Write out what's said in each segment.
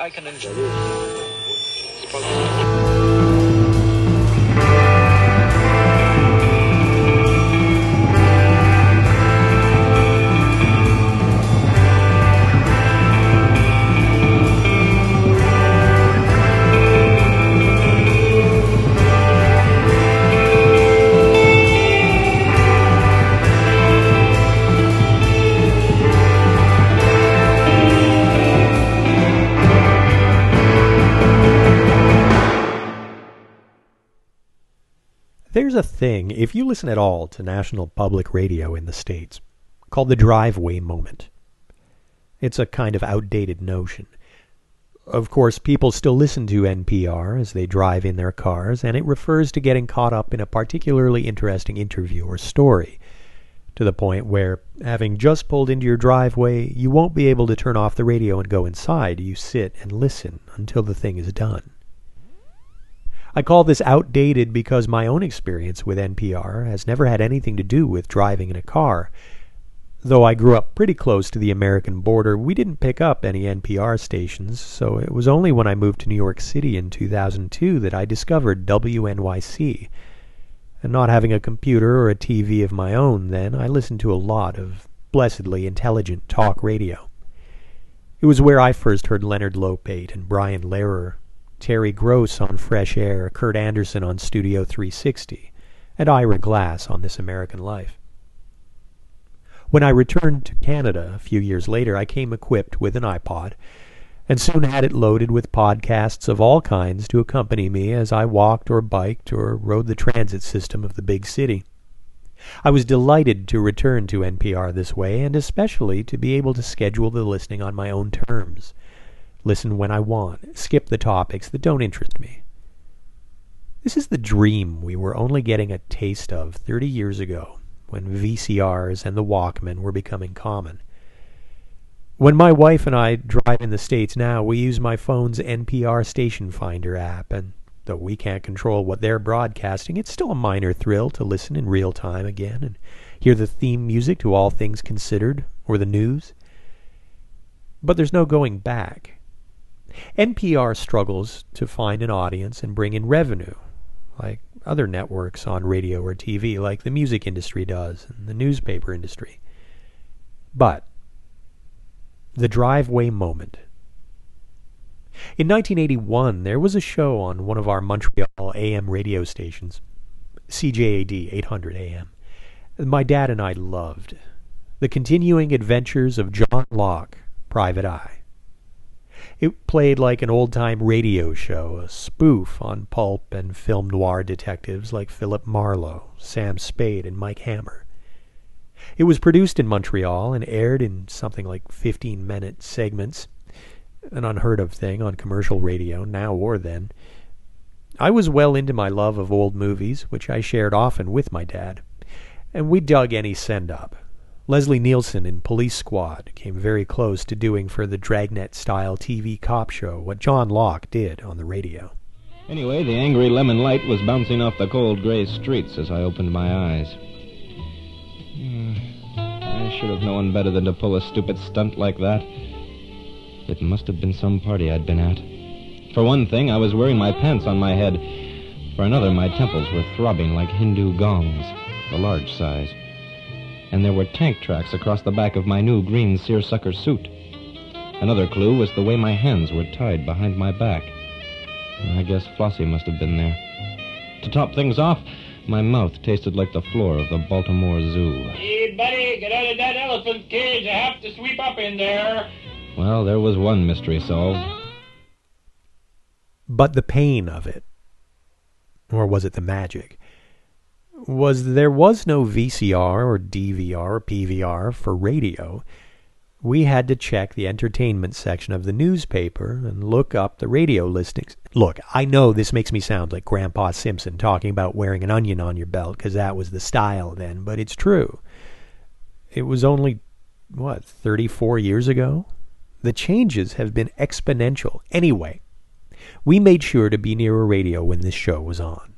I, can enjoy. There's a thing, if you listen at all to national public radio in the States, called the driveway moment. It's a kind of outdated notion. Of course, people still listen to NPR as they drive in their cars, and it refers to getting caught up in a particularly interesting interview or story, to the point where, having just pulled into your driveway, you won't be able to turn off the radio and go inside. You sit and listen until the thing is done. I call this outdated because my own experience with NPR has never had anything to do with driving in a car. Though I grew up pretty close to the American border, we didn't pick up any NPR stations, so it was only when I moved to New York City in 2002 that I discovered WNYC. And not having a computer or a TV of my own then, I listened to a lot of blessedly intelligent talk radio. It was where I first heard Leonard Lopate and Brian Lehrer Terry Gross on Fresh Air, Kurt Andersen on Studio 360, and Ira Glass on This American Life. When I returned to Canada a few years later, I came equipped with an iPod and soon had it loaded with podcasts of all kinds to accompany me as I walked or biked or rode the transit system of the big city. I was delighted to return to NPR this way, and especially to be able to schedule the listening on my own terms listen when I want, skip the topics that don't interest me. This is the dream we were only getting a taste of 30 years ago when VCRs and the Walkman were becoming common. When my wife and I drive in the States now, we use my phone's NPR Station Finder app, and though we can't control what they're broadcasting, it's still a minor thrill to listen in real time again and hear the theme music to All Things Considered or the news. But there's no going back. NPR struggles to find an audience and bring in revenue, like other networks on radio or TV, like the music industry does and the newspaper industry. But the driveway moment. In 1981, there was a show on one of our Montreal AM radio stations, CJAD 800 AM. My dad and I loved The Continuing Adventures of John Locke, Private Eye. It played like an old time radio show, a spoof on pulp and film noir detectives like Philip Marlowe, Sam Spade, and Mike Hammer. It was produced in Montreal and aired in something like 15 minute segments, an unheard of thing on commercial radio, now or then. I was well into my love of old movies, which I shared often with my dad, and we dug any send up. Leslie Nielsen in Police Squad came very close to doing for the Dragnet style TV cop show what John Locke did on the radio. Anyway, the angry lemon light was bouncing off the cold gray streets as I opened my eyes. Hmm, I should have known better than to pull a stupid stunt like that. It must have been some party I'd been at. For one thing, I was wearing my pants on my head. For another, my temples were throbbing like Hindu gongs, the large size and there were tank tracks across the back of my new green seersucker suit. Another clue was the way my hands were tied behind my back. I guess Flossie must have been there. To top things off, my mouth tasted like the floor of the Baltimore Zoo. Hey, buddy, get out of that elephant cage. I have to sweep up in there. Well, there was one mystery solved. But the pain of it, or was it the magic? Was there was no VCR or DVR or PVR for radio. We had to check the entertainment section of the newspaper and look up the radio listings. Look, I know this makes me sound like Grandpa Simpson talking about wearing an onion on your belt because that was the style then, but it's true. It was only, what, 34 years ago? The changes have been exponential. Anyway, we made sure to be near a radio when this show was on.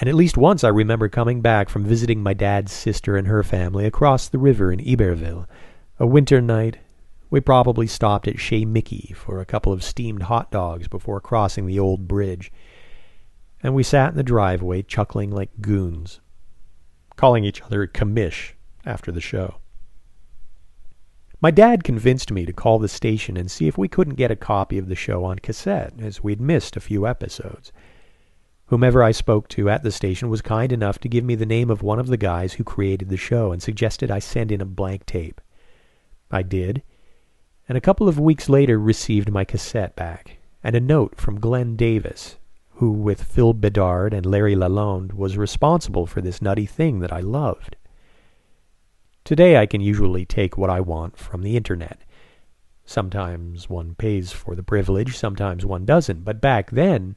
And at least once I remember coming back from visiting my dad's sister and her family across the river in Iberville, a winter night We probably stopped at Chez Mickey for a couple of steamed hot dogs before crossing the old bridge, and we sat in the driveway chuckling like goons, calling each other commish after the show. My dad convinced me to call the station and see if we couldn't get a copy of the show on cassette, as we'd missed a few episodes. Whomever I spoke to at the station was kind enough to give me the name of one of the guys who created the show and suggested I send in a blank tape. I did, and a couple of weeks later received my cassette back, and a note from Glenn Davis, who with Phil Bedard and Larry Lalonde was responsible for this nutty thing that I loved. Today I can usually take what I want from the internet. Sometimes one pays for the privilege, sometimes one doesn't, but back then,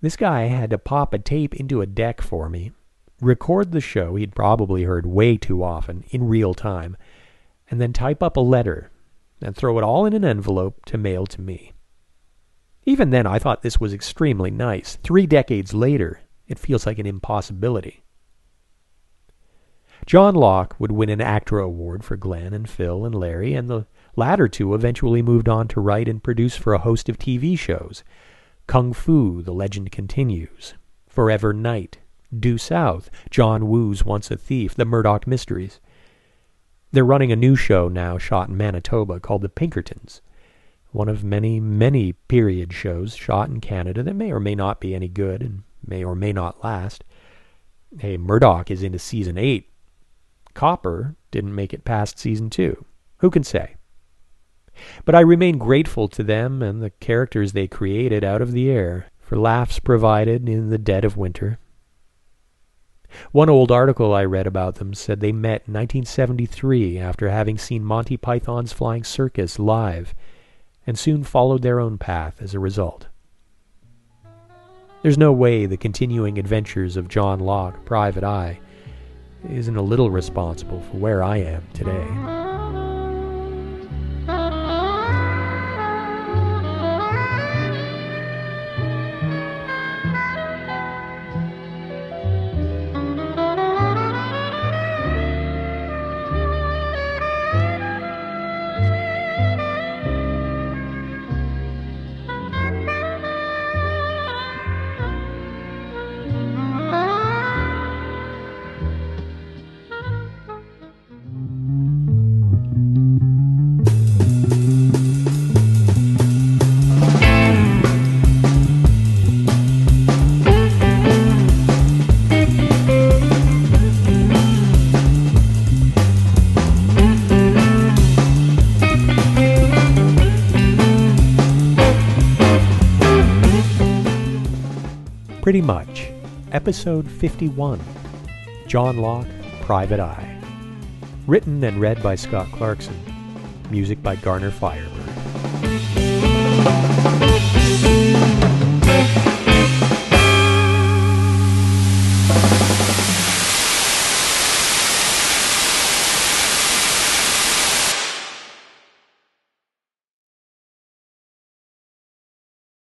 this guy had to pop a tape into a deck for me, record the show he'd probably heard way too often in real time, and then type up a letter and throw it all in an envelope to mail to me. Even then, I thought this was extremely nice. Three decades later, it feels like an impossibility. John Locke would win an ACTRA award for Glenn and Phil and Larry, and the latter two eventually moved on to write and produce for a host of TV shows Kung Fu, The Legend Continues, Forever Knight, Due South, John Woo's Once a Thief, The Murdoch Mysteries. They're running a new show now shot in Manitoba called The Pinkertons, one of many, many period shows shot in Canada that may or may not be any good and may or may not last. Hey, Murdoch is into season 8. Copper didn't make it past season 2. Who can say? But I remain grateful to them and the characters they created out of the air for laughs provided in the dead of winter one old article I read about them said they met in 1973 after having seen Monty Python's Flying Circus live and soon followed their own path as a result. There's no way the continuing adventures of John Locke, Private Eye, isn't a little responsible for where I am today. Pretty much. Episode 51 John Locke, Private Eye. Written and read by Scott Clarkson. Music by Garner Fire.